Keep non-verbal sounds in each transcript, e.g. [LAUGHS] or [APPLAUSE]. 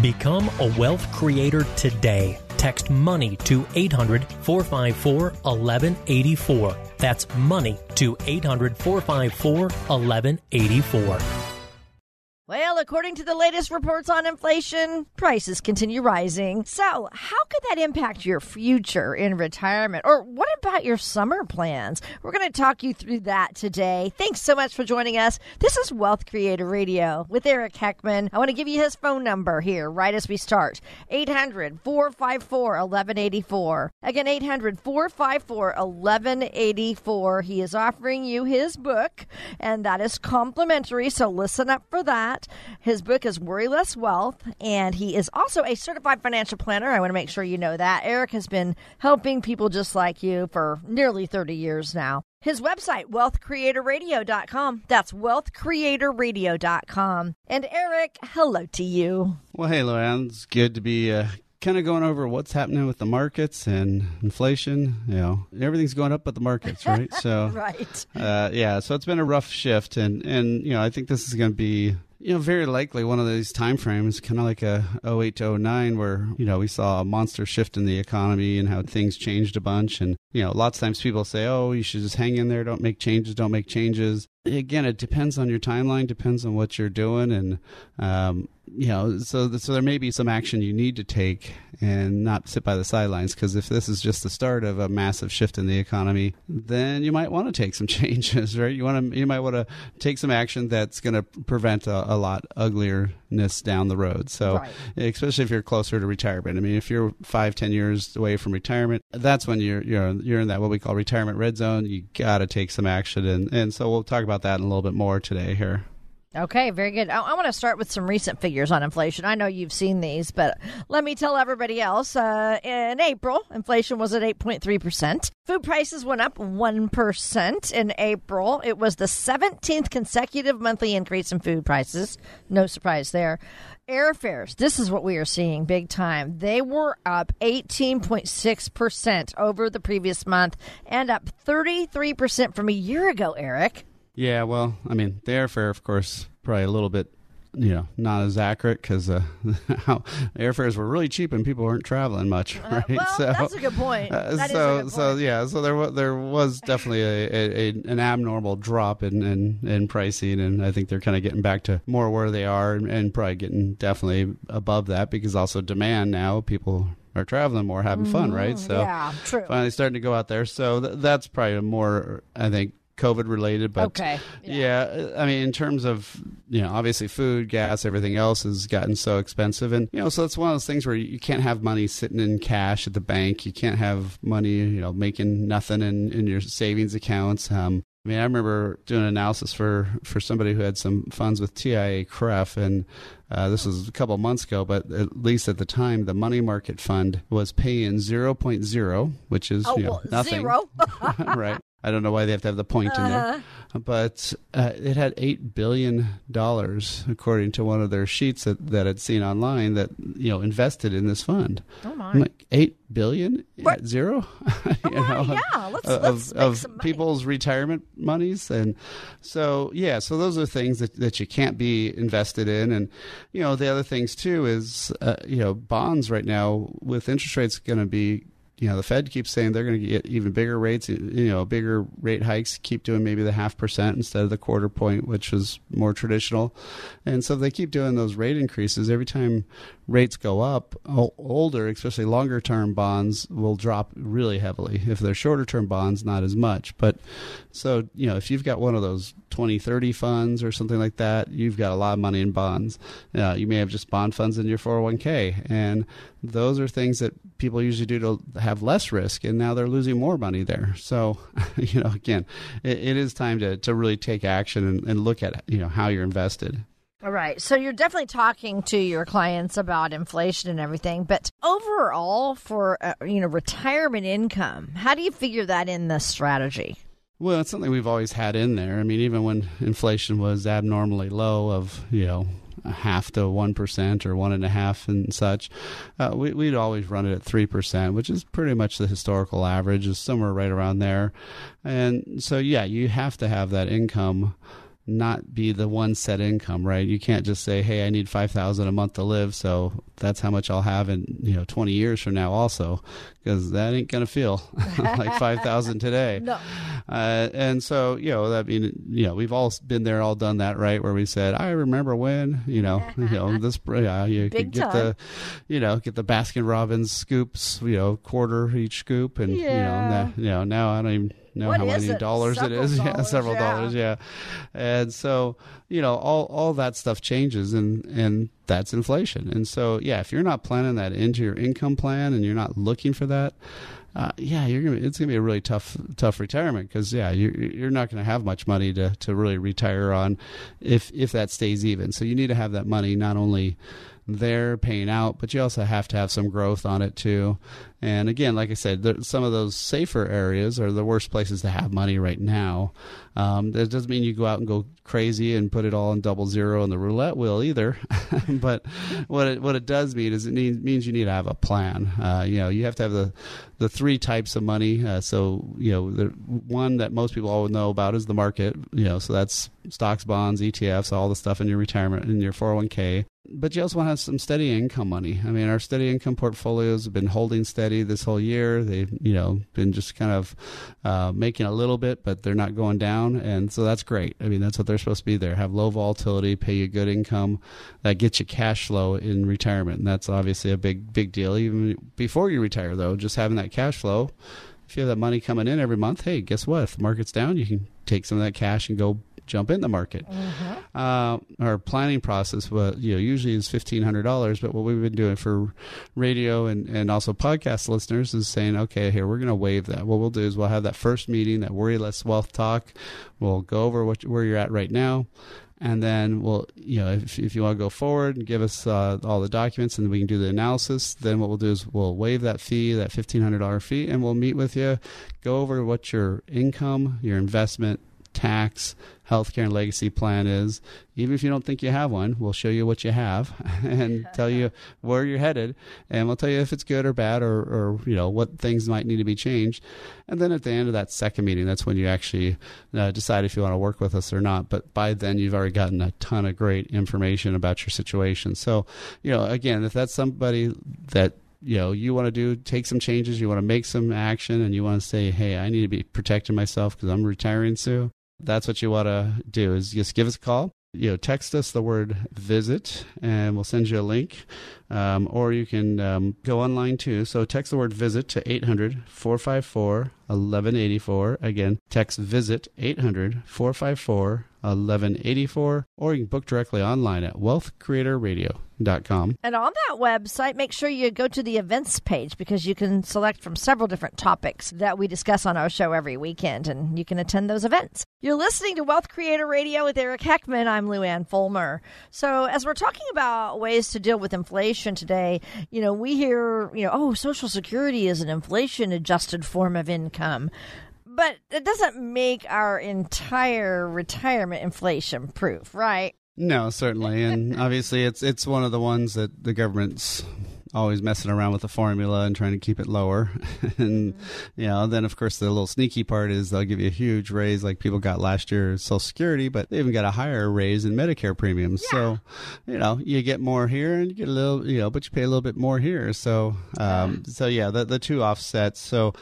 Become a wealth creator today. Text money to 800 454 1184. That's money to 800 454 1184. Well, according to the latest reports on inflation, prices continue rising. So, how could that impact your future in retirement? Or what about your summer plans? We're going to talk you through that today. Thanks so much for joining us. This is Wealth Creator Radio with Eric Heckman. I want to give you his phone number here right as we start 800 454 1184. Again, 800 454 1184. He is offering you his book, and that is complimentary. So, listen up for that. His book is Worry Less Wealth, and he is also a certified financial planner. I want to make sure you know that. Eric has been helping people just like you for nearly 30 years now. His website, wealthcreatorradio.com. That's wealthcreatorradio.com. And Eric, hello to you. Well, hey, Lou Ann. It's good to be uh, kind of going over what's happening with the markets and inflation. You know, everything's going up but the markets, right? [LAUGHS] So, right. Uh, yeah, so it's been a rough shift. And, and you know, I think this is going to be you know, very likely one of these time frames, kind of like a 08 to 09, where, you know, we saw a monster shift in the economy and how things changed a bunch. And, you know, lots of times people say, oh, you should just hang in there, don't make changes, don't make changes. Again, it depends on your timeline, depends on what you're doing. And, um, you know, so so there may be some action you need to take and not sit by the sidelines because if this is just the start of a massive shift in the economy, then you might want to take some [LAUGHS] changes, right? You want to you might want to take some action that's going to prevent a, a, lot uglierness down the road. So, right. especially if you're closer to retirement. I mean, if you're five ten years away from retirement, that's when you're you're you're in that what we call retirement red zone. You got to take some action, and and so we'll talk about that in a little bit more today here. Okay, very good. I, I want to start with some recent figures on inflation. I know you've seen these, but let me tell everybody else. Uh, in April, inflation was at 8.3%. Food prices went up 1% in April. It was the 17th consecutive monthly increase in food prices. No surprise there. Airfares, this is what we are seeing big time. They were up 18.6% over the previous month and up 33% from a year ago, Eric. Yeah, well, I mean, the airfare, of course, probably a little bit, you know, not as accurate because uh, [LAUGHS] airfares were really cheap and people weren't traveling much, right? Uh, well, so, that's a good point. Uh, so, good so yeah, so there was there was [LAUGHS] definitely a, a, a, an abnormal drop in, in in pricing, and I think they're kind of getting back to more where they are, and, and probably getting definitely above that because also demand now people are traveling more, having fun, right? Mm-hmm. So yeah, true. finally starting to go out there. So th- that's probably a more, I think, COVID related, but okay. yeah. yeah. I mean, in terms of you know, obviously food, gas, everything else has gotten so expensive, and you know, so it's one of those things where you can't have money sitting in cash at the bank. You can't have money, you know, making nothing in in your savings accounts. Um, I mean, I remember doing an analysis for, for somebody who had some funds with TIAA CREF, and uh, this was a couple months ago, but at least at the time, the money market fund was paying 0.0, which is oh, you know, well, nothing. Zero. [LAUGHS] right. I don't know why they have to have the point uh-huh. in there, uh-huh. but uh, it had eight billion dollars, according to one of their sheets that that I'd seen online, that you know invested in this fund. Oh my! I'm like eight billion what? zero. [LAUGHS] you know, yeah, let's, of, let's of, of people's retirement monies, and so yeah, so those are things that that you can't be invested in, and you know the other things too is uh, you know bonds right now with interest rates going to be you know, the Fed keeps saying they're going to get even bigger rates, you know, bigger rate hikes, keep doing maybe the half percent instead of the quarter point, which was more traditional. And so they keep doing those rate increases every time rates go up, older, especially longer term bonds will drop really heavily. If they're shorter term bonds, not as much. But so, you know, if you've got one of those 20, 30 funds or something like that, you've got a lot of money in bonds. Uh, you may have just bond funds in your 401k. And those are things that people usually do to have less risk. And now they're losing more money there. So, [LAUGHS] you know, again, it, it is time to, to really take action and, and look at, you know, how you're invested. All right. So you're definitely talking to your clients about inflation and everything, but overall for uh, you know retirement income, how do you figure that in the strategy? Well, it's something we've always had in there. I mean, even when inflation was abnormally low, of you know a half to one percent or one and a half and such, uh, we, would always run it at three percent, which is pretty much the historical average, is somewhere right around there. And so, yeah, you have to have that income not be the one set income, right? You can't just say, "Hey, I need five thousand a month to live, so that's how much I'll have in you know twenty years from now." Also, because that ain't gonna feel [LAUGHS] like five thousand today. No. Uh, and so you know, I mean, you know, we've all been there, all done that, right? Where we said, "I remember when," you know, [LAUGHS] you know, this, yeah, you Big could get time. the, you know, get the Baskin Robbins scoops, you know, quarter each scoop, and you know, Yeah. now, you know, now I don't even know What how many it? dollars it Several is. [LAUGHS] Yeah, several yeah. dollars. Yeah, and so you know, all all that stuff changes, and and that's inflation. And so yeah, if you're not planning that into your income plan and you're not looking for that. Uh, yeah, you're gonna. It's gonna be a really tough, tough retirement because yeah, you're you're not gonna have much money to, to really retire on, if if that stays even. So you need to have that money not only there paying out, but you also have to have some growth on it too. And again, like I said, there, some of those safer areas are the worst places to have money right now. Um, that doesn't mean you go out and go crazy and put it all in double zero on the roulette wheel either. [LAUGHS] but what it what it does mean is it means, means you need to have a plan. Uh, you know, you have to have the the three types of money. Uh, so you know, the one that most people all know about is the market. You know, so that's stocks, bonds, ETFs, all the stuff in your retirement in your 401k but you also want to have some steady income money. I mean, our steady income portfolios have been holding steady this whole year. They've, you know, been just kind of uh, making a little bit, but they're not going down, and so that's great. I mean, that's what they're supposed to be there. Have low volatility, pay you good income, that gets you cash flow in retirement, and that's obviously a big, big deal. Even before you retire, though, just having that cash flow. If you have that money coming in every month, hey, guess what? If the market's down, you can take some of that cash and go jump in the market. Uh, our planning process, what you know, usually is fifteen hundred dollars, but what we've been doing for radio and, and also podcast listeners is saying, okay, here we're going to waive that. What we'll do is we'll have that first meeting, that worry less wealth talk. We'll go over what where you're at right now. And then we'll, you know, if, if you want to go forward and give us uh, all the documents and we can do the analysis, then what we'll do is we'll waive that fee, that $1,500 fee, and we'll meet with you, go over what your income, your investment, tax, healthcare, and legacy plan is. Even if you don't think you have one, we'll show you what you have [LAUGHS] and tell you [LAUGHS] where you're headed, and we'll tell you if it's good or bad, or, or you know what things might need to be changed. And then at the end of that second meeting, that's when you actually uh, decide if you want to work with us or not. But by then, you've already gotten a ton of great information about your situation. So, you know, again, if that's somebody that you know you want to do take some changes you want to make some action and you want to say hey i need to be protecting myself because i'm retiring soon that's what you want to do is just give us a call you know text us the word visit and we'll send you a link. Um, or you can um, go online too. So text the word visit to 800-454 1184 again text visit 800-454 1184 or you can book directly online at wealthcreatorradio.com And on that website, make sure you go to the events page because you can select from several different topics that we discuss on our show every weekend, and you can attend those events. You're listening to Wealth Creator Radio with Eric Heckman. I'm Lou Ann Fulmer. So, as we're talking about ways to deal with inflation today, you know, we hear, you know, oh, Social Security is an inflation adjusted form of income. But it doesn't make our entire retirement inflation proof, right? No, certainly, and obviously, it's it's one of the ones that the government's always messing around with the formula and trying to keep it lower. [LAUGHS] and you know, then of course the little sneaky part is they'll give you a huge raise, like people got last year Social Security, but they even got a higher raise in Medicare premiums. So, you know, you get more here and you get a little, you know, but you pay a little bit more here. So, um, so yeah, the the two offsets. So,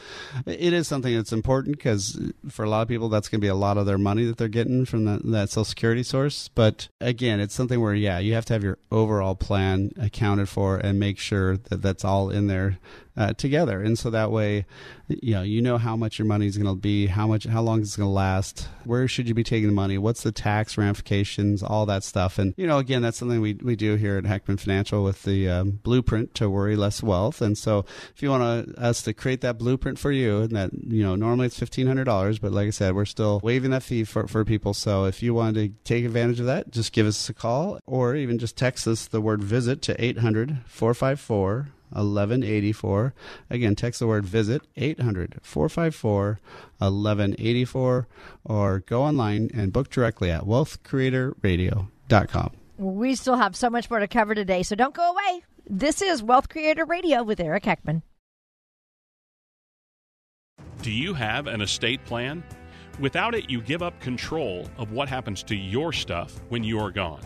it is something that's important because for a lot of people, that's going to be a lot of their money that they're getting from that, that Social Security source. But again, it's something where, yeah, you have to have your overall plan accounted for and make sure that that's all in there uh, together, and so that way, you know, you know how much your money is going to be, how much, how long it's going to last, where should you be taking the money, what's the tax ramifications, all that stuff, and you know, again, that's something we we do here at Heckman Financial with the um, blueprint to worry less wealth, and so if you want to, us to create that blueprint for you, and that you know, normally it's fifteen hundred dollars, but like I said, we're still waiving that fee for for people. So if you want to take advantage of that, just give us a call or even just text us the word visit to 800 454 1184. Again, text the word visit 800 454 1184 or go online and book directly at wealthcreatorradio.com. We still have so much more to cover today, so don't go away. This is Wealth Creator Radio with Eric Heckman. Do you have an estate plan? Without it, you give up control of what happens to your stuff when you are gone.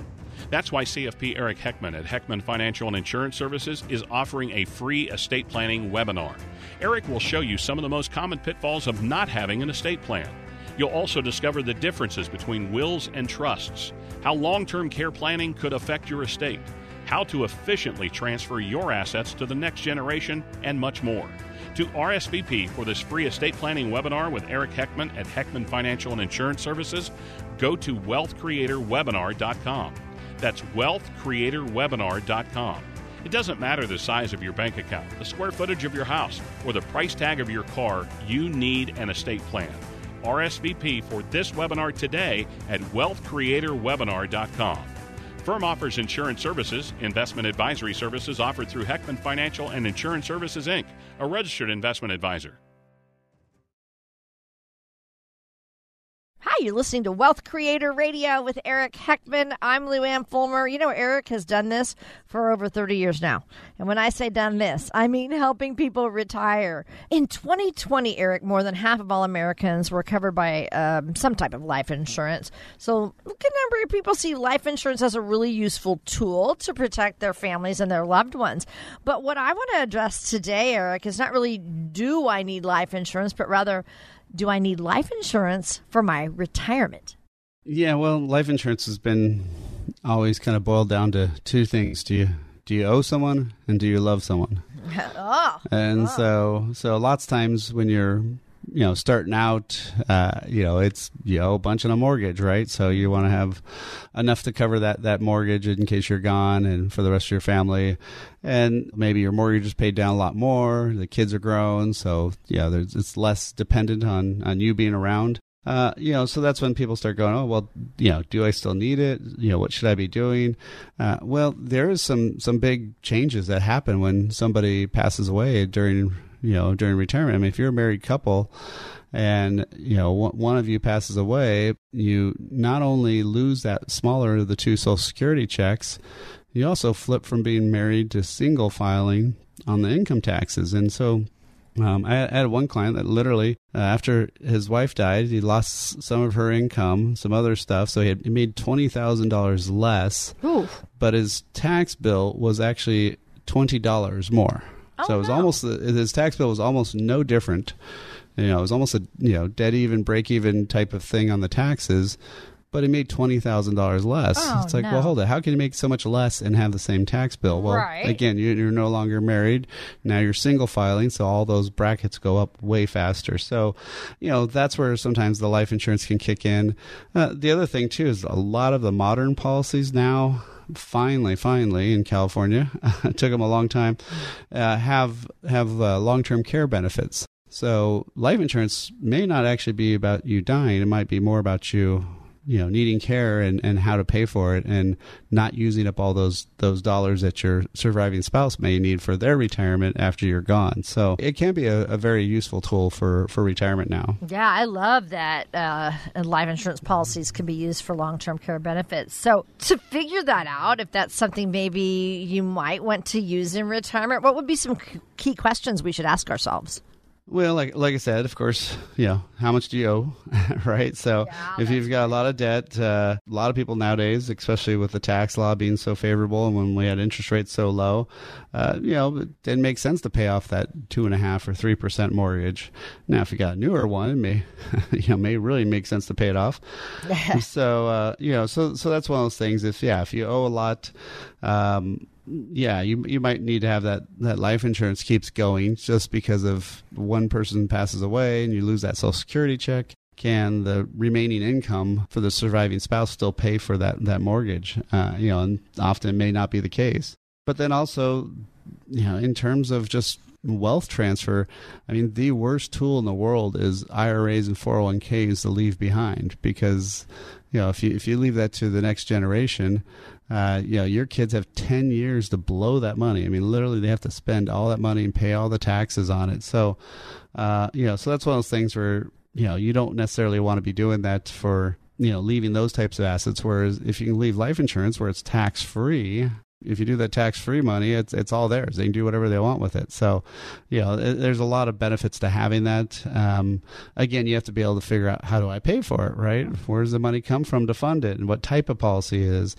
That's why CFP Eric Heckman at Heckman Financial and Insurance Services is offering a free estate planning webinar. Eric will show you some of the most common pitfalls of not having an estate plan. You'll also discover the differences between wills and trusts, how long term care planning could affect your estate, how to efficiently transfer your assets to the next generation, and much more. To RSVP for this free estate planning webinar with Eric Heckman at Heckman Financial and Insurance Services, go to wealthcreatorwebinar.com. That's wealthcreatorwebinar.com. It doesn't matter the size of your bank account, the square footage of your house, or the price tag of your car, you need an estate plan. RSVP for this webinar today at wealthcreatorwebinar.com. Firm offers insurance services, investment advisory services offered through Heckman Financial and Insurance Services Inc., a registered investment advisor. Hi, you're listening to Wealth Creator Radio with Eric Heckman. I'm Lou Ann Fulmer. You know, Eric has done this for over 30 years now. And when I say done this, I mean helping people retire. In 2020, Eric, more than half of all Americans were covered by um, some type of life insurance. So, good number of people see life insurance as a really useful tool to protect their families and their loved ones. But what I want to address today, Eric, is not really do I need life insurance, but rather, do I need life insurance for my retirement? Yeah, well, life insurance has been always kind of boiled down to two things. Do you do you owe someone and do you love someone? [LAUGHS] oh, and oh. so so lots of times when you're you know starting out uh, you know it's you owe a bunch on a mortgage right so you want to have enough to cover that that mortgage in case you're gone and for the rest of your family and maybe your mortgage is paid down a lot more the kids are grown so yeah there's it's less dependent on on you being around uh, you know, so that's when people start going, oh, well, you know, do I still need it? You know, what should I be doing? Uh, well, there is some some big changes that happen when somebody passes away during you know during retirement. I mean, if you're a married couple and you know one of you passes away, you not only lose that smaller of the two Social Security checks, you also flip from being married to single filing on the income taxes, and so um, I, had one client that literally, uh, after his wife died, he lost some of her income, some other stuff. So he, had, he made twenty thousand dollars less, Oof. but his tax bill was actually twenty dollars more. Oh, so it was no. almost his tax bill was almost no different. You know, it was almost a you know dead even, break even type of thing on the taxes. But he made twenty thousand dollars less. Oh, it's like, no. well, hold it. How can you make so much less and have the same tax bill? Well, Right. again, you- you're no longer married. Now you're single filing, so all those brackets go up way faster. So, you know, that's where sometimes the life insurance can kick in. Uh, the other thing too is a lot of the modern policies now. Finally, finally, in California, [LAUGHS] it took them a long time. Uh, have have uh, long term care benefits. So life insurance may not actually be about you dying. It might be more about you you know needing care and, and how to pay for it and not using up all those those dollars that your surviving spouse may need for their retirement after you're gone so it can be a, a very useful tool for for retirement now Yeah, I love that uh, life insurance policies can be used for long term care benefits. So, to figure that out, if that's something maybe you might want to use in retirement, what would be some key questions we should ask ourselves? Well, like like I said, of course, you know how much do you owe, [LAUGHS] right? So Yeah, if you've got a lot of debt, uh, a lot of people nowadays, especially with the tax law being so favorable and when we had interest rates so low, uh, you know, it didn't make sense to pay off that two and a half or three percent mortgage. Now, if you got a newer one, it may [LAUGHS] you know may really make sense to pay it off. [LAUGHS] so uh, you know, so so that's one of those things. If yeah, if you owe a lot. Um, yeah, you you might need to have that that life insurance keeps going just because of one person passes away and you lose that social security check. Can the remaining income for the surviving spouse still pay for that that mortgage? Uh, you know, and often it may not be the case. But then also, you know, in terms of just wealth transfer, I mean, the worst tool in the world is IRAs and 401ks to leave behind because, you know, if you if you leave that to the next generation, uh, you know, your kids have 10 years to blow that money. I mean, literally, they have to spend all that money and pay all the taxes on it. So, uh, you know, so that's one of those things where, you know, you don't necessarily want to be doing that for, you know, leaving those types of assets. Whereas if you can leave life insurance where it's tax free, if you do that tax free money, it's it's all theirs. They can do whatever they want with it. So, you know, there's a lot of benefits to having that. Um, again, you have to be able to figure out how do I pay for it, right? Where does the money come from to fund it, and what type of policy is?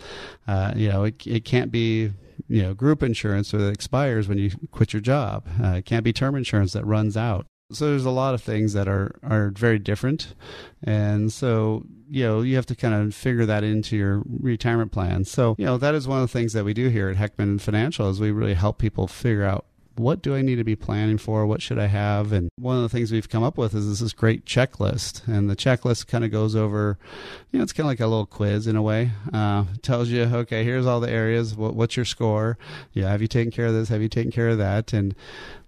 Uh, you know, it it can't be you know group insurance that expires when you quit your job. Uh, it can't be term insurance that runs out. So there's a lot of things that are are very different, and so you know you have to kind of figure that into your retirement plan. So you know that is one of the things that we do here at Heckman Financial is we really help people figure out what do I need to be planning for? What should I have? And one of the things we've come up with is this great checklist. And the checklist kind of goes over, you know, it's kind of like a little quiz in a way. Uh, tells you, okay, here's all the areas. What, what's your score? Yeah, have you taken care of this? Have you taken care of that? And,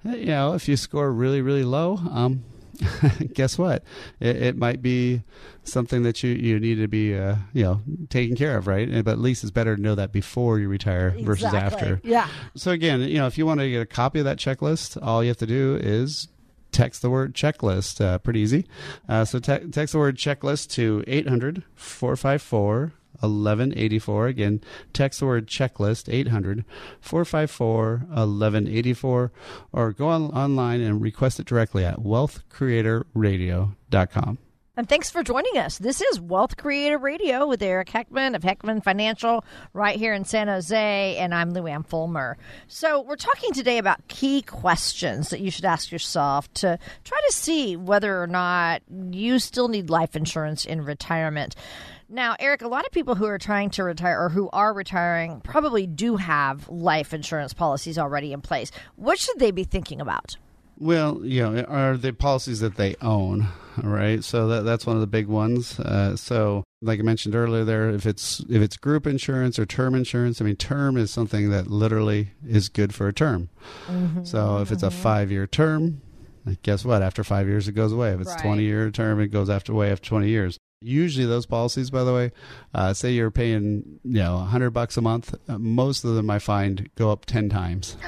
you know, if you score really, really low, um, [LAUGHS] guess what? It, it, might be something that you, you need to be uh, you know taken care of, right? But at least it's better to know that before you retire exactly. versus after. Yeah. So again, you know, if you want to get a copy of that checklist, all you have to do is text the word checklist. Uh, pretty easy. Uh, so te- text the word checklist to 800 454 1184. Again, text the word checklist 800 454 1184 or go on, online and request it directly at wealthcreatorradio.com. And thanks for joining us. This is Wealth Creator Radio with Eric Heckman of Heckman Financial right here in San Jose, and I'm Lou Ann Fulmer. So, we're talking today about key questions that you should ask yourself to try to see whether or not you still need life insurance in retirement. Now, Eric, a lot of people who are trying to retire or who are retiring probably do have life insurance policies already in place. What should they be thinking about? Well, you know, are the policies that they own, right? So that that's one of the big ones. Uh, so, like I mentioned earlier, there, if it's if it's group insurance or term insurance, I mean, term is something that literally is good for a term. Mm-hmm. So, if it's a five year term, guess what? After five years, it goes away. If it's right. twenty year term, it goes after away after twenty years. Usually, those policies, by the way, uh, say you're paying you know hundred bucks a month. Uh, most of them I find go up ten times. [GASPS]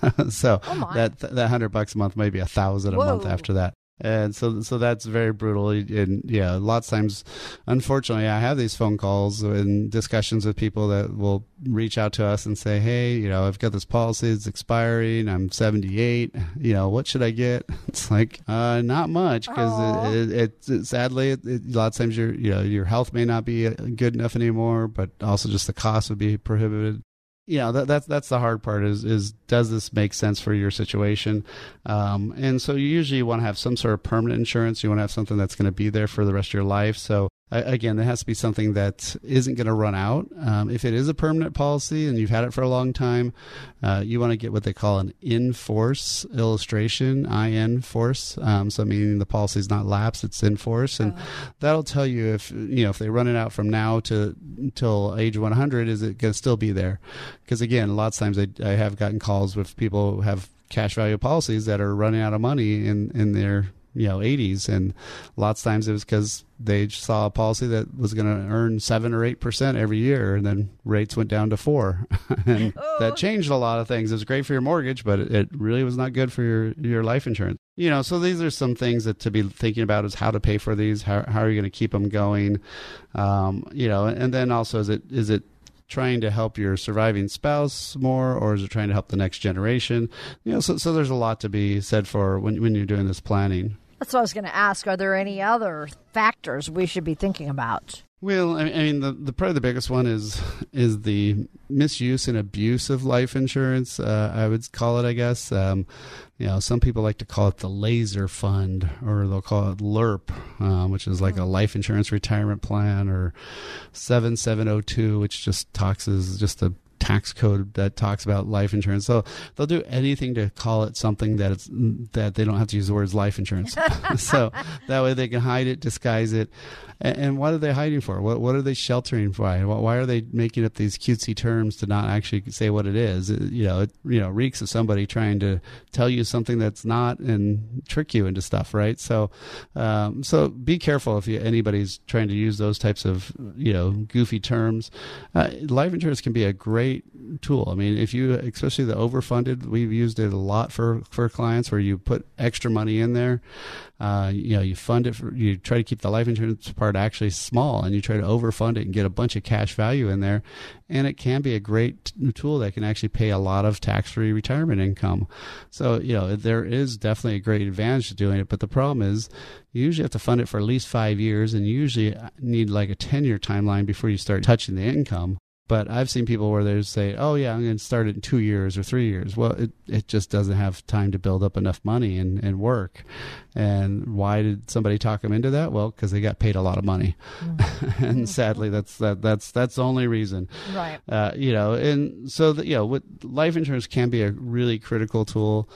[LAUGHS] so oh that that hundred bucks a month maybe a thousand a month after that and so so that's very brutal. And yeah lots of times unfortunately i have these phone calls and discussions with people that will reach out to us and say hey you know i've got this policy it's expiring i'm 78 you know what should i get? [LAUGHS] It's like uh, not much because it, it, it, sadly it, lots of times your you know your health may not be uh, good enough anymore but also just the cost would be prohibited you know that, that's that's the hard part is is does this make sense for your situation? Um, and so you usually want to have some sort of permanent insurance. You want to have something that's going to be there for the rest of your life. So again, it has to be something that isn't going to run out. Um, if it is a permanent policy and you've had it for a long time, uh, you want to get what they call an in force illustration, IN force. Um, so meaning the policy is not lapsed, it's in force, and uh-huh. that'll tell you if you know if they run it out from now to until age 100, is it going to still be there? Because again, lots of times I, I have gotten calls with people who have cash value policies that are running out of money in in their you know 80s and lots of times it was because they saw a policy that was going to earn 7 or 8% every year and then rates went down to 4 [LAUGHS] and oh. that changed a lot of things. It was great for your mortgage but it, really was not good for your your life insurance. You know so these are some things that to be thinking about is how to pay for these how, how are you going to keep them going? Um, you know and then also is it is it trying to help your surviving spouse more, or is it trying to help the next generation? You know, so, so there's a lot to be said for when when you're doing this planning. That's what I was going to ask. Are there any other factors we should be thinking about? Well, I mean, the, the probably the biggest one is is the misuse and abuse of life insurance. Uh, I would call it, I guess. Um, you know, some people like to call it the laser fund, or they'll call it LIRP, uh, which is like a hmm. life insurance retirement plan, or seven seven zero two, which just talks is just a tax code that talks about life insurance. So they'll do anything to call it something that it's that they don't have to use the words life insurance. [LAUGHS] [LAUGHS] so that way they can hide it, disguise it. And, and what are they hiding for? What what are they sheltering for? Why are they making up these cutesy terms to not actually say what it is? It, you know, it you know reeks of somebody trying to tell you something that's not and trick you into stuff, right? So um, so be careful if you, anybody's trying to use those types of you know goofy terms. Uh, life insurance can be a great tool. I mean, if you especially the overfunded, we've used it a lot for for clients where you put extra money in there. Uh, you know, you fund it. For, you try to keep the life insurance part actually small, and you try to overfund it and get a bunch of cash value in there. And it can be a great tool that can actually pay a lot of tax-free retirement income. So you know, there is definitely a great advantage to doing it. But the problem is, you usually have to fund it for at least five years, and you usually need like a ten-year timeline before you start touching the income. But I've seen people where they say, "Oh yeah, I'm going to start it in two years or three years." Well, it it just doesn't have time to build up enough money and, and work. And why did somebody talk them into that? Well, because they got paid a lot of money, mm-hmm. [LAUGHS] and sadly, that's that that's that's the only reason. Right. Uh, you know, and so that you know, with life insurance can be a really critical tool.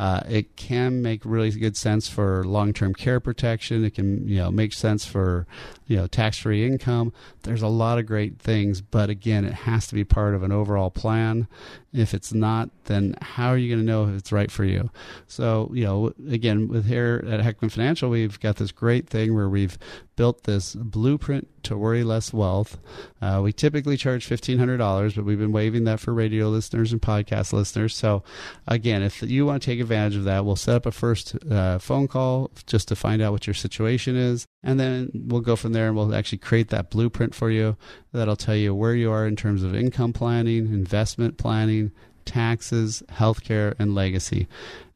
Uh, it can make really good sense for long-term care protection. It can, you know, make sense for, you know, tax-free income. There's a lot of great things, but again, it has to be part of an overall plan. If it's not, then how are you going to know if it's right for you? So, you know, again, with here at Heckman Financial, we've got this great thing where we've built this blueprint to worry less wealth. Uh, we typically charge $1,500, but we've been waiving that for radio listeners and podcast listeners. So, again, if you want to take advantage of that, we'll set up a first uh, phone call just to find out what your situation is. And then we'll go from there and we'll actually create that blueprint for you that'll tell you where you are in terms of income planning, investment planning, taxes, healthcare, and legacy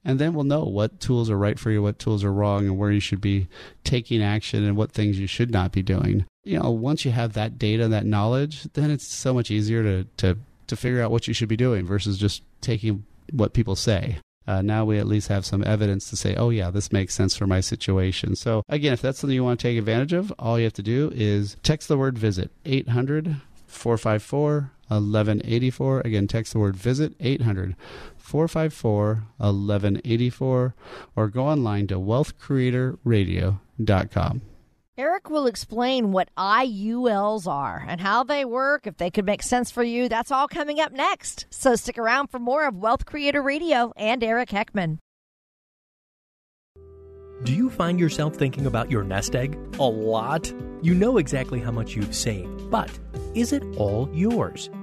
and then we'll know what tools are right for you, what tools are wrong, and where you should be taking action and what things you should not be doing. You know, once you have that data, that knowledge, then it's so much easier to to to figure out what you should be doing versus just taking what people say. Uh, now we at least have some evidence to say, oh, yeah, this makes sense for my situation. So, again, if that's something you want to take advantage of, all you have to do is text the word visit 800 454 1184. Again, text the word visit 800 454 1184 or go online to wealthcreatorradio.com. Eric will explain what IULs are and how they work, if they could make sense for you. That's all coming up next. So stick around for more of Wealth Creator Radio and Eric Heckman. Do you find yourself thinking about your nest egg a lot? You know exactly how much you've saved, but is it all yours?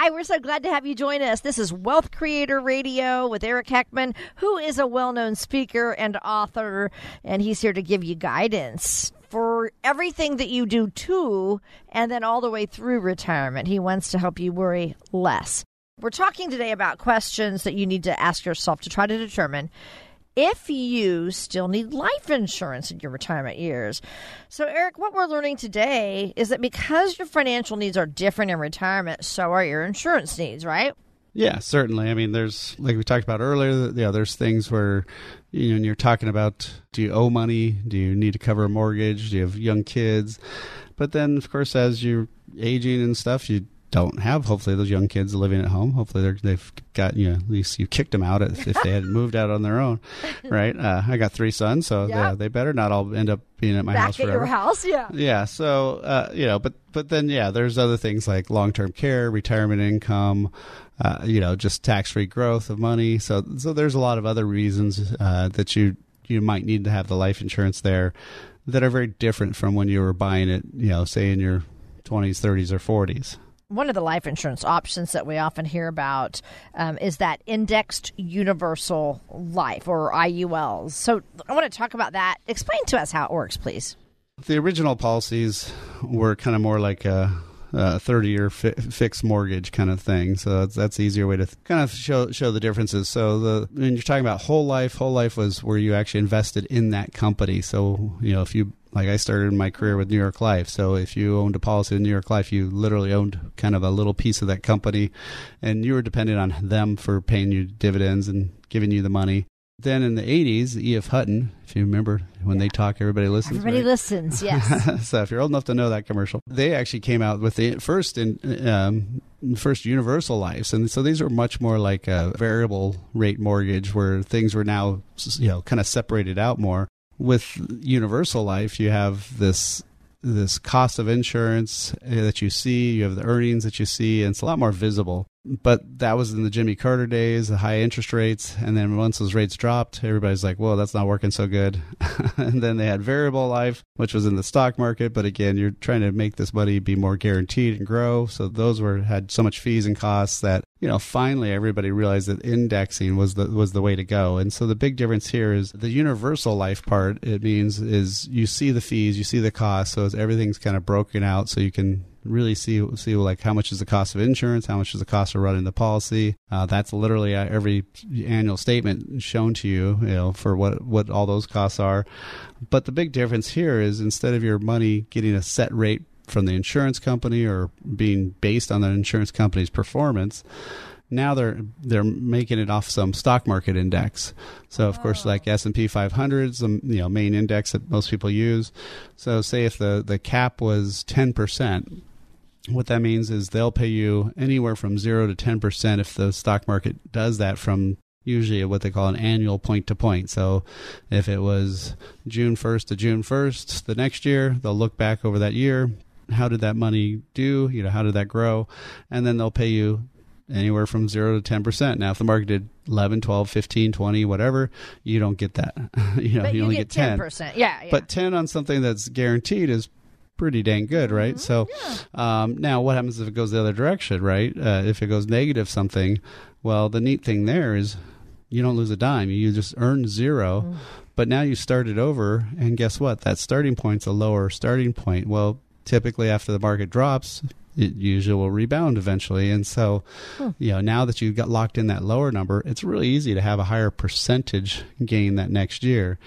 Hi, we're so glad to have you join us. This is Wealth Creator Radio with Eric Heckman, who is a well known speaker and author, and he's here to give you guidance for everything that you do to and then all the way through retirement. He wants to help you worry less. We're talking today about questions that you need to ask yourself to try to determine if you still need life insurance in your retirement years. So, Eric, what we're learning today is that because your financial needs are different in retirement, so are your insurance needs, right? Yeah, certainly. I mean, there's like we talked about earlier. Yeah, there's things where you know you're talking about: do you owe money? Do you need to cover a mortgage? Do you have young kids? But then, of course, as you're aging and stuff, you don't have. Hopefully those young kids living at home hopefully they have got you know at least you kicked them out if, if they hadn't moved out on their own [LAUGHS] right? Uh, i got three sons so yeah, they better not all end up being at my Back house forever. at your house yeah. Yeah so uh, you know but but then yeah there's other things like long-term care retirement income uh, you know just tax-free growth of money. So so there's a lot of other reasons uh, that you you might need to have the life insurance there that are very different from when you were buying it, you know, say in your 20s, 30s, or 40s one of the life insurance options that we often hear about um, is that indexed universal life or IULs. So I want to talk about that. Explain to us how it works, please. The original policies were kind of more like a, a 30 year fi- fixed mortgage kind of thing. So that's, that's easier way to th- kind of show show the differences. So the when you're talking about whole life, whole life was where you actually invested in that company. So you know if you like I started my career with New York Life. So if you owned a policy with New York Life, you literally owned kind of a little piece of that company, and you were dependent on them for paying you dividends and giving you the money. Then in the 80s, E.F. Hutton, if you remember, when yeah. they talk, everybody listens. Everybody right? listens, [LAUGHS] yes. so if you're old enough to know that commercial, they actually came out with the first in um, first universal lives, and so these were much more like a variable rate mortgage, where things were now you know kind of separated out more with universal life you have this this cost of insurance eh, that you see you have the earnings that you see and it's a lot more visible but that was in the Jimmy Carter days, the high interest rates, and then once those rates dropped, everybody's like, "Well, that's not working so good." [LAUGHS] and then they had variable life, which was in the stock market, but again, you're trying to make this money be more guaranteed and grow. So those were had so much fees and costs that you know finally everybody realized that indexing was the was the way to go. And so the big difference here is the universal life part. It means is you see the fees, you see the costs, so everything's kind of broken out, so you can really see see like how much is the cost of insurance, how much is the cost of running the policy. Uh, that's literally uh, every annual statement shown to you, you know, for what what all those costs are. But the big difference here is instead of your money getting a set rate from the insurance company or being based on the insurance company's performance now they're they're making it off some stock market index. So of course, like oh. S and P 500 is the you know main index that most people use. So say if the the cap was 10 percent, what that means is they'll pay you anywhere from zero to 10 percent if the stock market does that from usually what they call an annual point to point. So if it was June 1st to June 1st the next year, they'll look back over that year. How did that money do? You know, how did that grow? And then they'll pay you anywhere from 0 to 10%. Now, if the market did 11, 12, 15, 20, whatever, you don't get that. [LAUGHS] you know, but you, only get, get 10%. Yeah, yeah. But 10 on something that's guaranteed is pretty dang good, right? Mm-hmm, so yeah. um, now what happens if it goes the other direction, right? Uh, if it goes negative something, well, the neat thing there is you don't lose a dime. You just earn 0 mm. But now you started over, and guess what? That starting point's a lower starting point. Well, typically after the market drops, it usually will rebound eventually. And so, hmm. you know, now that you've got locked in that lower number, it's really easy to have a higher percentage gain that next year.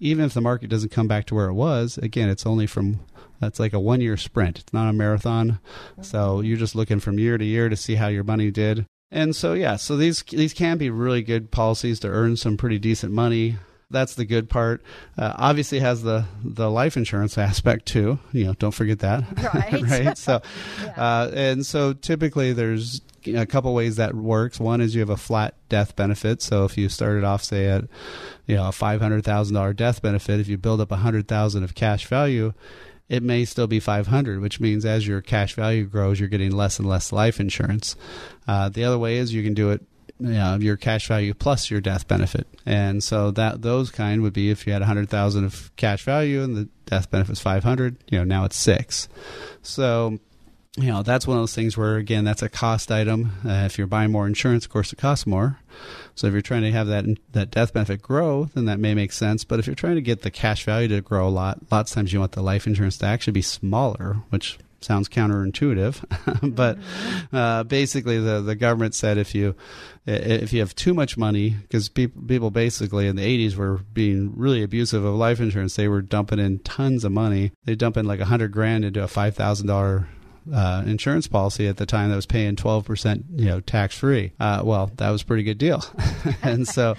Even if the market doesn't come back to where it was, again, it's only from that's like a one year sprint. It's not a marathon. So you're just looking from year to year to see how your money did. And so yeah, so these these can be really good policies to earn some pretty decent money that's the good part. Uh, obviously, has the the life insurance aspect too. You know, don't forget that. [LAUGHS] Right. [LAUGHS] right. So, [LAUGHS] yeah. uh, and so typically there's a couple ways that works. One is you have a flat death benefit. So if you started off, say at you know a five hundred thousand dollar death benefit, if you build up a hundred thousand of cash value, it may still be 500 which means as your cash value grows you're getting less and less life insurance uh, the other way is you can do it you know, your cash value plus your death benefit. And so that those kind would be if you had 100,000 of cash value and the death benefit is 500, you know, now it's 6. So you know that's one of those things where again that's a cost item. Uh, if you're buying more insurance of course it costs more. So if you're trying to have that that death benefit grow then that may make sense. But if you're trying to get the cash value to grow a lot lots of times you want the life insurance to actually be smaller which sounds counterintuitive, [LAUGHS] but uh, basically the the government said if you if you have too much money, because people people basically in the 80s were being really abusive of life insurance, they were dumping in tons of money. They dump in like a hundred grand into a five thousand dollar uh, insurance policy at the time that was paying 12% you know tax free uh, well that was a pretty good deal. [LAUGHS] And so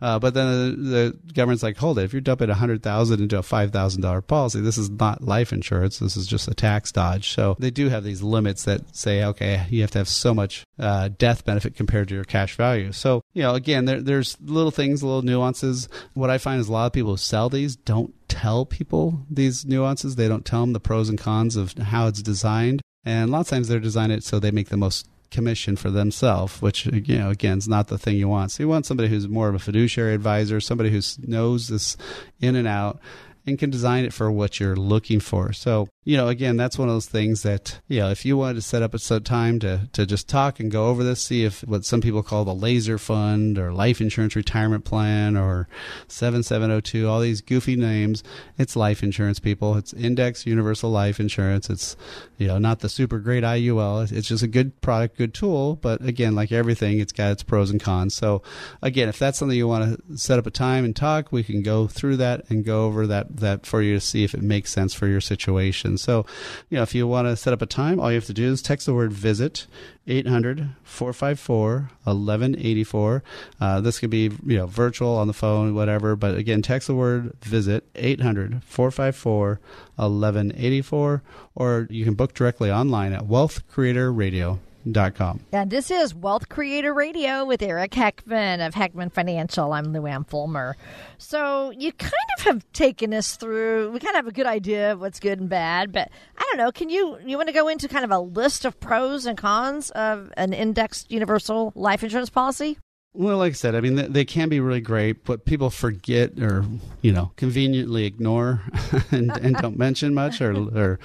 uh, but then the, the, government's like hold it. If you're dumping 100000 into a $5000 policy this is not life insurance. This is just a tax dodge. So they do have these limits that say okay you have to have so much uh, death benefit compared to your cash value. So you know again there, there's little things little nuances. What i find is a lot of people who sell these don't tell people these nuances. They don't tell them the pros and cons of how it's designed. And a lot of times they're designing it so they make the most commission for themselves, which you know again is not the thing you want. So you want somebody who's more of a fiduciary advisor, somebody who knows this in and out and can design it for what you're looking for. So, you know, again, that's one of those things that, you know, if you wanted to set up a time to, to just talk and go over this, see if what some people call the laser fund or life insurance retirement plan or 7702, all these goofy names, it's life insurance people. It's index universal life insurance. It's, you know, not the super great IUL. It's just a good product, good tool. But again, like everything, it's got its pros and cons. So again, if that's something you want to set up a time and talk, we can go through that and go over that that for you to see if it makes sense for your situation. So, you know, if you want to set up a time, all you have to do is text the word visit 800 454 1184. Uh, this could be, you know, virtual on the phone, whatever. But again, text the word visit 800 454 1184, or you can book directly online at Wealth Creator Radio com. And this is Wealth Creator Radio with Eric Heckman of Heckman Financial. I'm Lou Ann Fulmer. So you kind of have taken us through. We kind of have a good idea of what's good and bad, but I don't know. Can you you want to go into kind of a list of pros and cons of an indexed universal life insurance policy? Well, like I said, I mean, they, they, can be really great, but people forget or, you know, conveniently ignore [LAUGHS] and, and don't mention much or, or,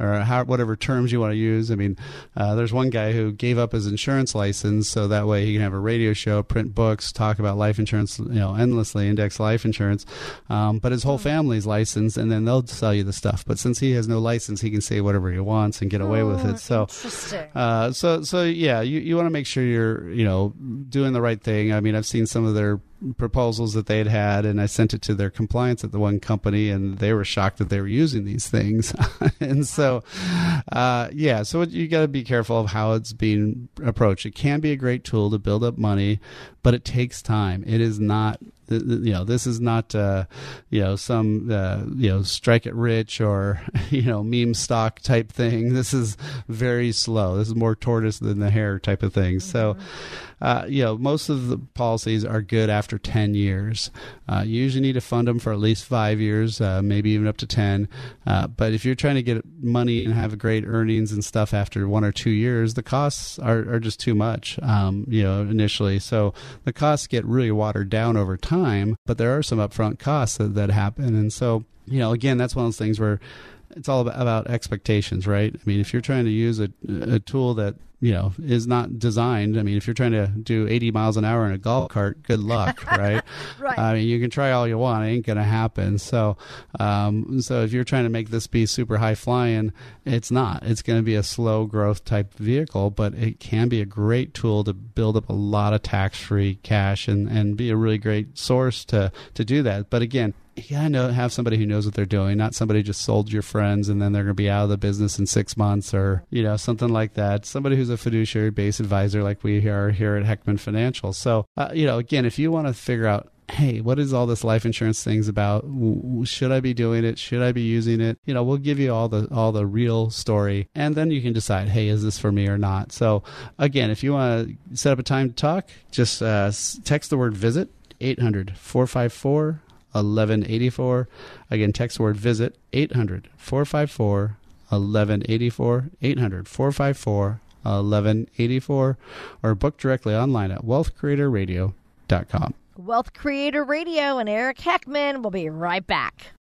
or how, whatever terms you want to use. I mean, uh, there's one guy who gave up his insurance license so that way he can have a radio show, print books, talk about life insurance, you know, endlessly, index life insurance. Um, but his whole hmm. family's licensed and then they'll sell you the stuff. But since he has no license, he can say whatever he wants and get away with it. Oh, so, uh, so, so yeah, you, you want to make sure you're, you know, doing the right thing. I mean, I've seen some of their proposals that they had had, and I sent it to their compliance at the one company, and they were shocked that they were using these things. [LAUGHS] and so, uh, yeah, so you got to be careful of how it's being approached. It can be a great tool to build up money, but it takes time. It is not you know this is not uh, you know some uh, you know strike it rich or [LAUGHS] you know meme stock type thing this is very slow this is more tortoise than the hare type of thing so mm-hmm uh, you know, most of the policies are good after 10 years. Uh, you usually need to fund them for at least five years, uh, maybe even up to 10. Uh, but if you're trying to get money and have great earnings and stuff after one or two years, the costs are, are just too much, um, you know, initially. So the costs get really watered down over time, but there are some upfront costs that, that happen. And so, you know, again, that's one of those things where it's all about, about expectations, right? I mean, if you're trying to use a, a tool that you know is not designed. I mean, if you're trying to do 80 miles an hour in a golf cart, good luck, [LAUGHS] right? right. I mean, you can try all you want, it ain't going to happen. So, um, so if you're trying to make this be super high flying, it's not. It's going to be a slow growth type vehicle, but it can be a great tool to build up a lot of tax free cash and and be a really great source to to do that. But again, you gotta know, have somebody who knows what they're doing, not somebody just sold your friends and then they're gonna be out of the business in six months or you know something like that. Somebody who's a fiduciary based advisor like we are here at Heckman Financial. So uh, you know, again, if you want to figure out hey, what is all this life insurance things about? Should I be doing it? Should I be using it? You know, we'll give you all the all the real story, and then you can decide, hey, is this for me or not? So, again, if you want to set up a time to talk, just uh, text the word visit 800 454 1184. Again, text word visit 800 454 1184. 800 454 1184. Or book directly online at wealthcreatorradio.com. Wealth Creator Radio and Eric Heckman will be right back.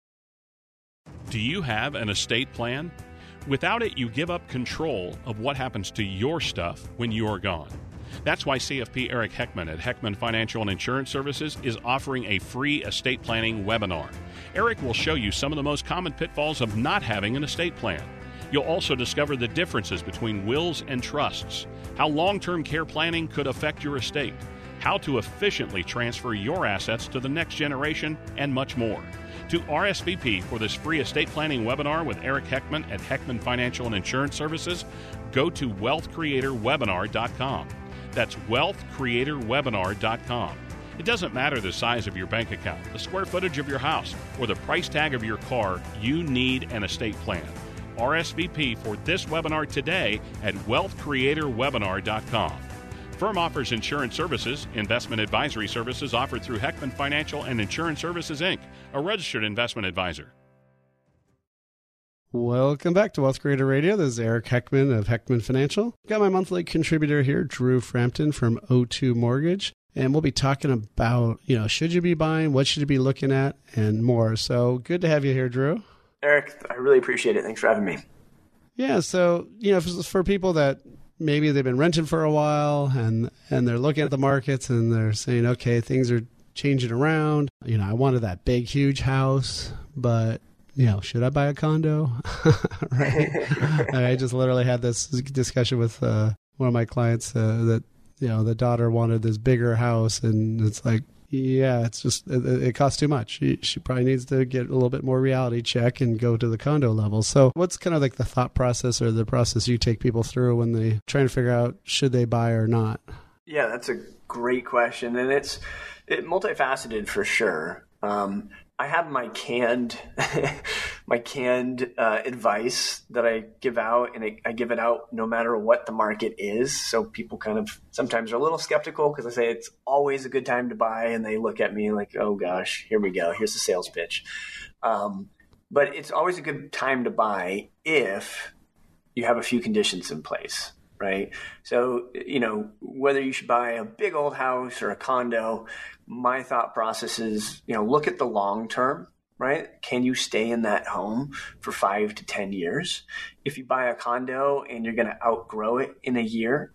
Do you have an estate plan? Without it, you give up control of what happens to your stuff when you are gone. That's why CFP Eric Heckman at Heckman Financial and Insurance Services is offering a free estate planning webinar. Eric will show you some of the most common pitfalls of not having an estate plan. You'll also discover the differences between wills and trusts, how long term care planning could affect your estate, how to efficiently transfer your assets to the next generation, and much more. To RSVP for this free estate planning webinar with Eric Heckman at Heckman Financial and Insurance Services, go to wealthcreatorwebinar.com. That's wealthcreatorwebinar.com. It doesn't matter the size of your bank account, the square footage of your house, or the price tag of your car, you need an estate plan. RSVP for this webinar today at wealthcreatorwebinar.com. Firm offers insurance services, investment advisory services offered through Heckman Financial and Insurance Services Inc., a registered investment advisor. Welcome back to Wealth Creator Radio. This is Eric Heckman of Heckman Financial. Got my monthly contributor here, Drew Frampton from O2 Mortgage. And we'll be talking about, you know, should you be buying, what should you be looking at, and more. So good to have you here, Drew. Eric, I really appreciate it. Thanks for having me. Yeah, so, you know, for people that maybe they've been renting for a while and and they're looking at the markets and they're saying, okay, things are changing around. You know, I wanted that big, huge house, but you know, should I buy a condo? [LAUGHS] right. [LAUGHS] I just literally had this discussion with uh, one of my clients uh, that you know the daughter wanted this bigger house, and it's like, yeah, it's just it, it, costs too much. She, she probably needs to get a little bit more reality check and go to the condo level. So, what's kind of like the thought process or the process you take people through when they trying to figure out should they buy or not? Yeah, that's a great question, and it's it, multifaceted for sure. Um, I have my canned, [LAUGHS] my canned uh, advice that I give out, and I, I, give it out no matter what the market is. So people kind of sometimes are a little skeptical because I say it's always a good time to buy, and they look at me like, "Oh gosh, here we go. Here's the sales pitch." Um, but it's always a good time to buy if you have a few conditions in place right? So, you know, whether you should buy a big old house or a condo, my thought process is, you know, look at the long term, right? Can you stay in that home for five to 10 years? If you buy a condo and you're going to outgrow it in a year,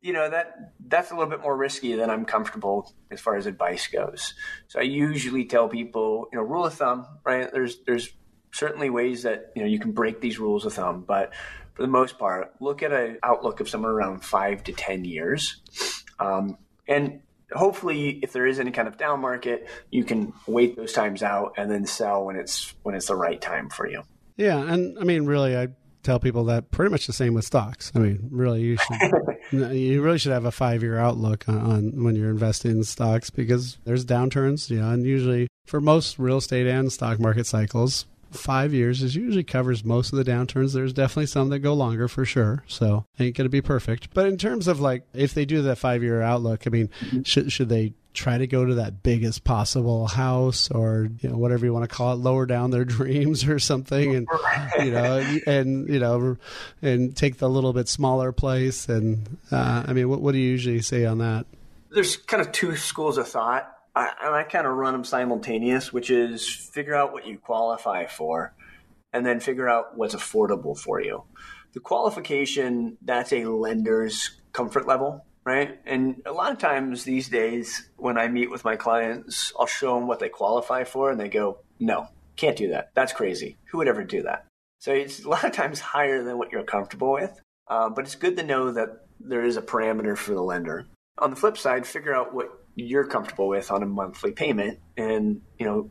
you know that that's a little bit more risky than I'm comfortable as far as advice goes. So I usually tell people, you know, rule of thumb, right? There's there's certainly ways that you know you can break these rules of thumb, but for the most part, look at an outlook of somewhere around five to 10 years. Um, and hopefully if there is any kind of down market, you can wait those times out and then sell when it's, when it's the right time for you. Yeah. And I mean, really, I tell people that pretty much the same with stocks. I mean, really, you should, [LAUGHS] you really should have a five year outlook on, on, when you're investing in stocks because there's downturns, you know, and usually for most real estate and stock market cycles, five years is usually covers most of the downturns. There's definitely some that go longer for sure. So ain't gonna be perfect. But in terms of like if they do that five year outlook, I mean, should should they try to go to that biggest possible house or you know whatever you want to call it lower down their [LAUGHS] dreams or something and you know and you know and take the little bit smaller place and uh, i mean what, what do you usually say on that there's kind of two schools of thought I, and I kind of run them simultaneous, which is figure out what you qualify for, and then figure out what's affordable for you. The qualification that's a lender's comfort level, right? And a lot of times these days, when I meet with my clients, I'll show them what they qualify for, and they go, "No, can't do that. That's crazy. Who would ever do that?" So it's a lot of times higher than what you're comfortable with. Uh, but it's good to know that there is a parameter for the lender. On the flip side, figure out what you're comfortable with on a monthly payment. And, you know,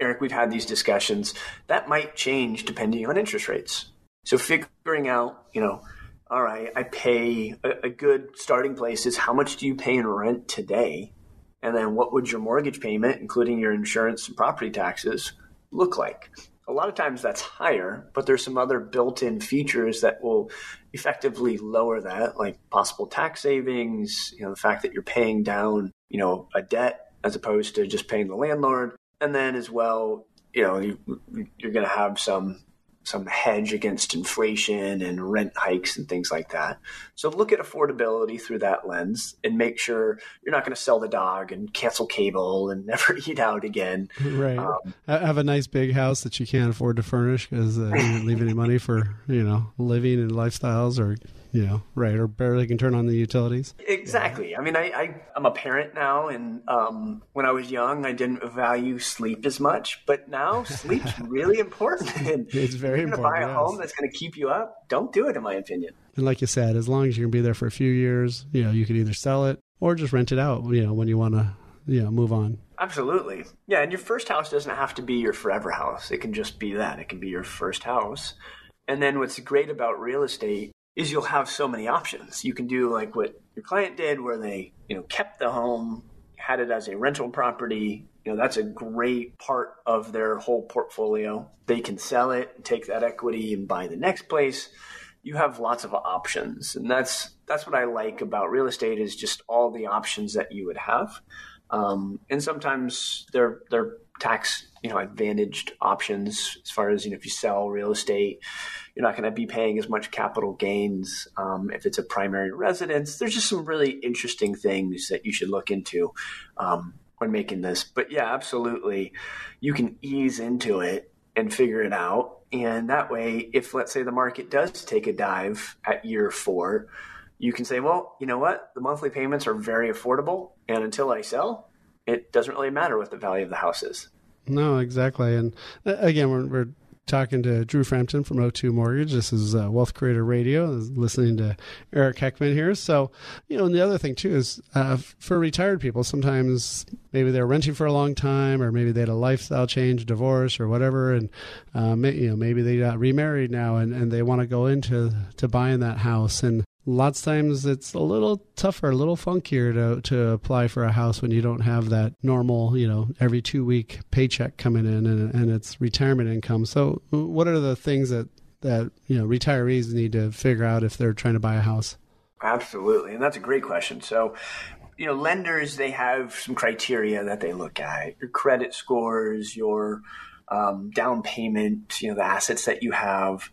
Eric, we've had these discussions. That might change depending on interest rates. So figuring out, you know, all right, I pay a, a good starting place is how much do you pay in rent today? And then what would your mortgage payment, including your insurance and property taxes, look like? A lot of times that's higher, but there's some other built in features that will effectively lower that, like possible tax savings, you know, the fact that you're paying down you know, a debt as opposed to just paying the landlord. And then as well, you know, you, you're going to have some some hedge against inflation and rent hikes and things like that. So look at affordability through that lens and make sure you're not going to sell the dog and cancel cable and [LAUGHS] never eat out again. Right. Um, have a nice big house that you can't afford to furnish because uh, you didn't leave any money for you know living and lifestyles or you know, right, or barely can turn on the utilities. Exactly. I mean, I, I am a parent now, and um, when I was young, I didn't value sleep as much, but now [LAUGHS] sleep's really important. And [LAUGHS] it's very important. Buy a yes. home that's going to keep you up. Don't do it, in my opinion. And like you said, as long as you're going to be there for a few years, you know, you could either sell it or just rent it out. You know, when you want to, you know, move on. Absolutely. Yeah, and your first house doesn't have to be your forever house. It can just be that. It can be your first house. And then what's great about real estate is you'll have so many options. You can do like what your client did, where they you know kept the home, had it as a rental property. You know that's a great part of their whole portfolio. They can sell it, take that equity, and buy the next place. You have lots of options, and that's that's what I like about real estate is just all the options that you would have. Um, and sometimes they're they're tax you know advantaged options as far as you know if you sell real estate you're not going to be paying as much capital gains um, if it's a primary residence. There's just some really interesting things that you should look into um, when making this. But yeah absolutely you can ease into it and figure it out. And that way if let's say the market does take a dive at year four you can say well you know what? The monthly payments are very affordable and until i sell it doesn't really matter what the value of the house is no, exactly. And uh, again, we're, we're talking to Drew Frampton from O2 Mortgage. This is uh, Wealth Creator Radio. Listening to Eric Heckman here. So, you know, and the other thing too is uh, for retired people, sometimes maybe they're renting for a long time, or maybe they had a lifestyle change, divorce, or whatever, and um, you know maybe they got remarried now, and, and they want to go into to buying that house. And lots of times it's a little tougher, a little funkier to to apply for a house when you don't have that normal, you know, every two week paycheck coming in and, and it's retirement income. So, what are the things that that you know retirees need to figure out if they're trying to buy a house? Absolutely, and that's a great question. So, you know, lenders they have some criteria that they look at: your credit scores, your um, down payment, you know, the assets that you have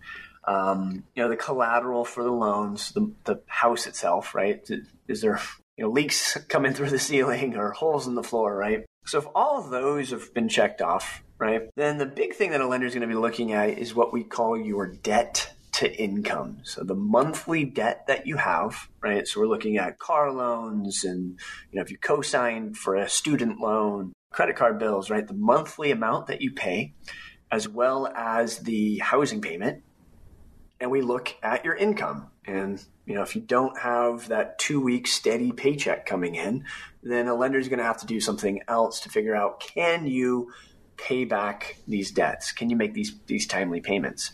um, you know, the collateral for the loans, the, the house itself, right? Is there, you know, leaks coming through the ceiling or holes in the floor, right? So if all of those have been checked off, right, then the big thing that a lender is going to be looking at is what we call your debt to income. So the monthly debt that you have, right? So we're looking at car loans and, you know, if you co-signed for a student loan, credit card bills, right? The monthly amount that you pay, as well as the housing payment, and we look at your income. And you know, if you don't have that two week steady paycheck coming in, then a lender is going to have to do something else to figure out can you pay back these debts? Can you make these these timely payments?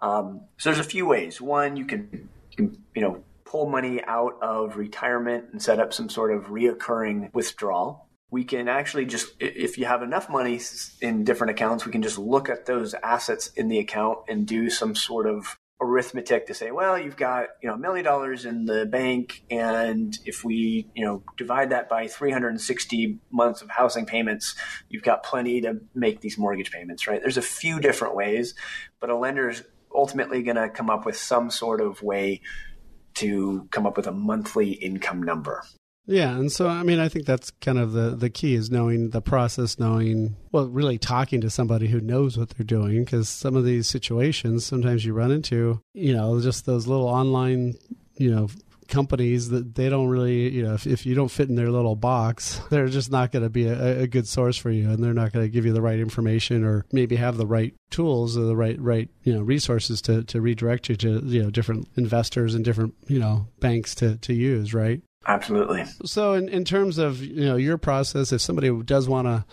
Um, so there's a few ways. One, you can, you can you know pull money out of retirement and set up some sort of reoccurring withdrawal we can actually just if you have enough money in different accounts we can just look at those assets in the account and do some sort of arithmetic to say, well, you've got you know a million dollars in the bank, and if we you know divide that by 360 months of housing payments, you've got plenty to make these mortgage payments. Right? There's a few different ways, but a lender is ultimately going to come up with some sort of way to come up with a monthly income number. Yeah, and so I mean, I think that's kind of the the key is knowing the process, knowing well, really talking to somebody who knows what they're doing. Because some of these situations, sometimes you run into, you know, just those little online, you know, companies that they don't really, you know, if, if you don't fit in their little box, they're just not going to be a, a, good source for you, and they're not going to give you the right information or maybe have the right tools or the right right you know resources to to redirect you to you know different investors and different you know banks to to use, right? Absolutely. So, in, in terms of you know your process, if somebody does want to,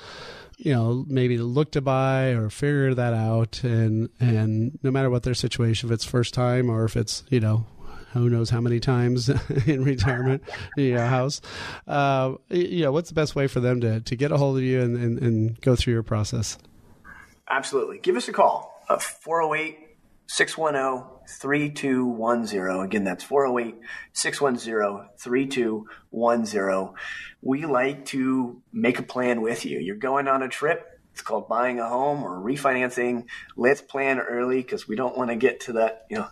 you know, maybe look to buy or figure that out, and and no matter what their situation, if it's first time or if it's you know who knows how many times [LAUGHS] in retirement, you know, house. Uh, you know, what's the best way for them to, to get a hold of you and, and, and go through your process? Absolutely. Give us a call, uh, 408 610 3210. Again, that's 408 610 3210. We like to make a plan with you. You're going on a trip. It's called buying a home or refinancing. Let's plan early because we don't want to get to that you know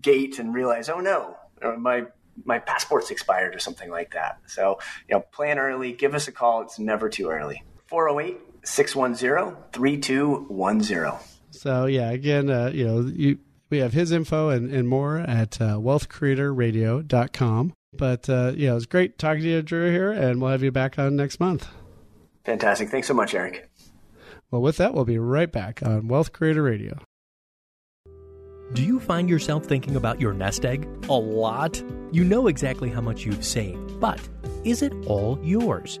gate and realize, oh no, my my passport's expired or something like that. So, you know, plan early. Give us a call. It's never too early. 408 610 3210. So yeah, again, uh, you know, you we have his info and, and more at uh, wealthcreatorradio.com. But uh, yeah, it was great talking to you, Drew, here, and we'll have you back on next month. Fantastic. Thanks so much, Eric. Well, with that, we'll be right back on Wealth Creator Radio. Do you find yourself thinking about your nest egg a lot? You know exactly how much you've saved, but is it all yours?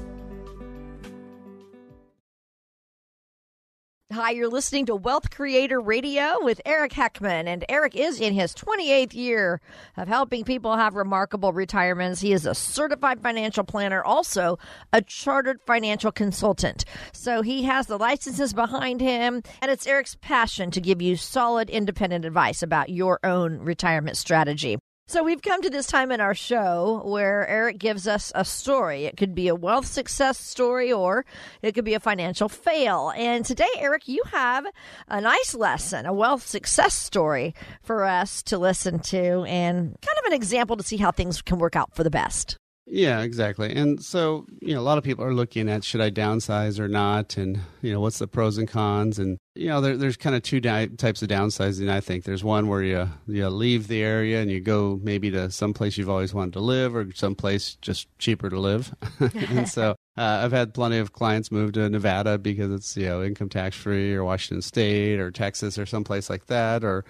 Hi, you're listening to Wealth Creator Radio with Eric Heckman. And Eric is in his 28th year of helping people have remarkable retirements. He is a certified financial planner, also a chartered financial consultant. So he has the licenses behind him, and it's Eric's passion to give you solid, independent advice about your own retirement strategy. So we've come to this time in our show where Eric gives us a story. It could be a wealth success story or it could be a financial fail. And today, Eric, you have a nice lesson, a wealth success story for us to listen to and kind of an example to see how things can work out for the best. Yeah, exactly. And so, you know, a lot of people are looking at should I downsize or not, and you know, what's the pros and cons, and you know, there, there's kind of two di- types of downsizing. I think there's one where you you leave the area and you go maybe to some place you've always wanted to live, or some place just cheaper to live. [LAUGHS] and [LAUGHS] so, uh, I've had plenty of clients move to Nevada because it's you know income tax free, or Washington State, or Texas, or someplace like that, or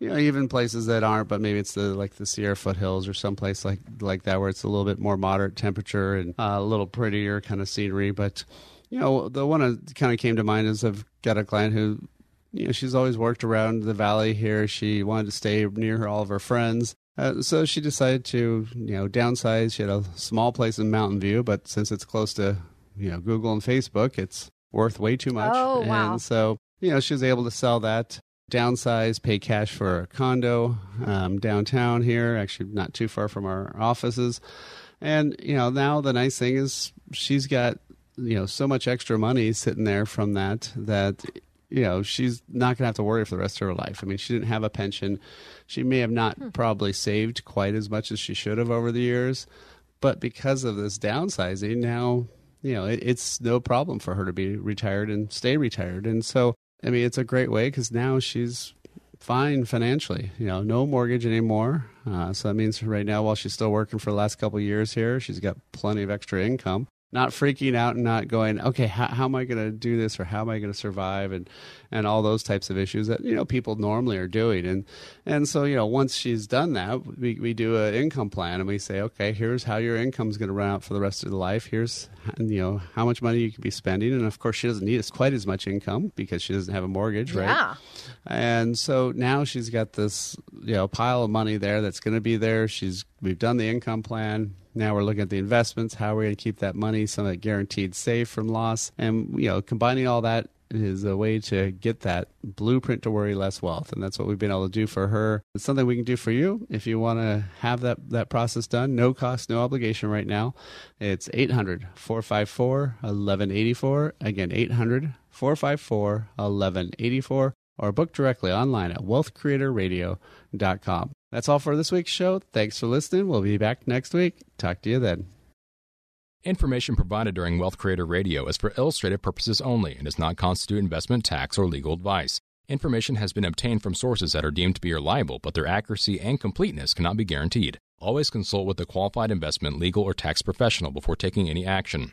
you know, even places that aren't, but maybe it's the like the Sierra foothills or someplace like like that where it's a little bit more moderate temperature and uh, a little prettier kind of scenery. But you know, the one that kind of came to mind is I've got a client who, you know, she's always worked around the valley here. She wanted to stay near her, all of her friends. Uh, so she decided to, you know, downsize. She had a small place in Mountain View, but since it's close to, you know, Google and Facebook, it's worth way too much. Oh, wow. And so, you know, she was able to sell that downsize, pay cash for a condo um, downtown here, actually not too far from our offices. And you know, now the nice thing is she's got you know so much extra money sitting there from that that you know she's not going to have to worry for the rest of her life. I mean, she didn't have a pension. She may have not hmm. probably saved quite as much as she should have over the years, but because of this downsizing, now you know it, it's no problem for her to be retired and stay retired. And so I mean, it's a great way because now she's fine financially. You know, no mortgage anymore. Uh, so that means right now, while she's still working for the last couple years here, she's got plenty of extra income not freaking out and not going, okay, how, how am I going to do this or how am I going to survive and and all those types of issues that you know people normally are doing. And and so you know once she's done that, we we do an income plan and we say, okay, here's how your income is going to run out for the rest of the life. Here's you know how much money you can be spending, and of course she doesn't need as quite as much income because she doesn't have a mortgage, right? Yeah. And so now she's got this you know pile of money there that's going to be there. She's we've done the income plan now we're looking at the investments, how are we're going to keep that money, some of it guaranteed safe from loss, and you know, combining all that is a way to get that blueprint to worry less wealth and that's what we've been able to do for her. It's something we can do for you if you want to have that, that process done. No cost no obligation right now. It's 800-454-1184 again 800-454-1184 or book directly online at wealthcreatorradio.com that's all for this week's show. Thanks for listening. We'll be back next week. Talk to you then. Information provided during Wealth Creator Radio is for illustrative purposes only and does not constitute investment, tax, or legal advice. Information has been obtained from sources that are deemed to be reliable, but their accuracy and completeness cannot be guaranteed. Always consult with a qualified investment, legal, or tax professional before taking any action.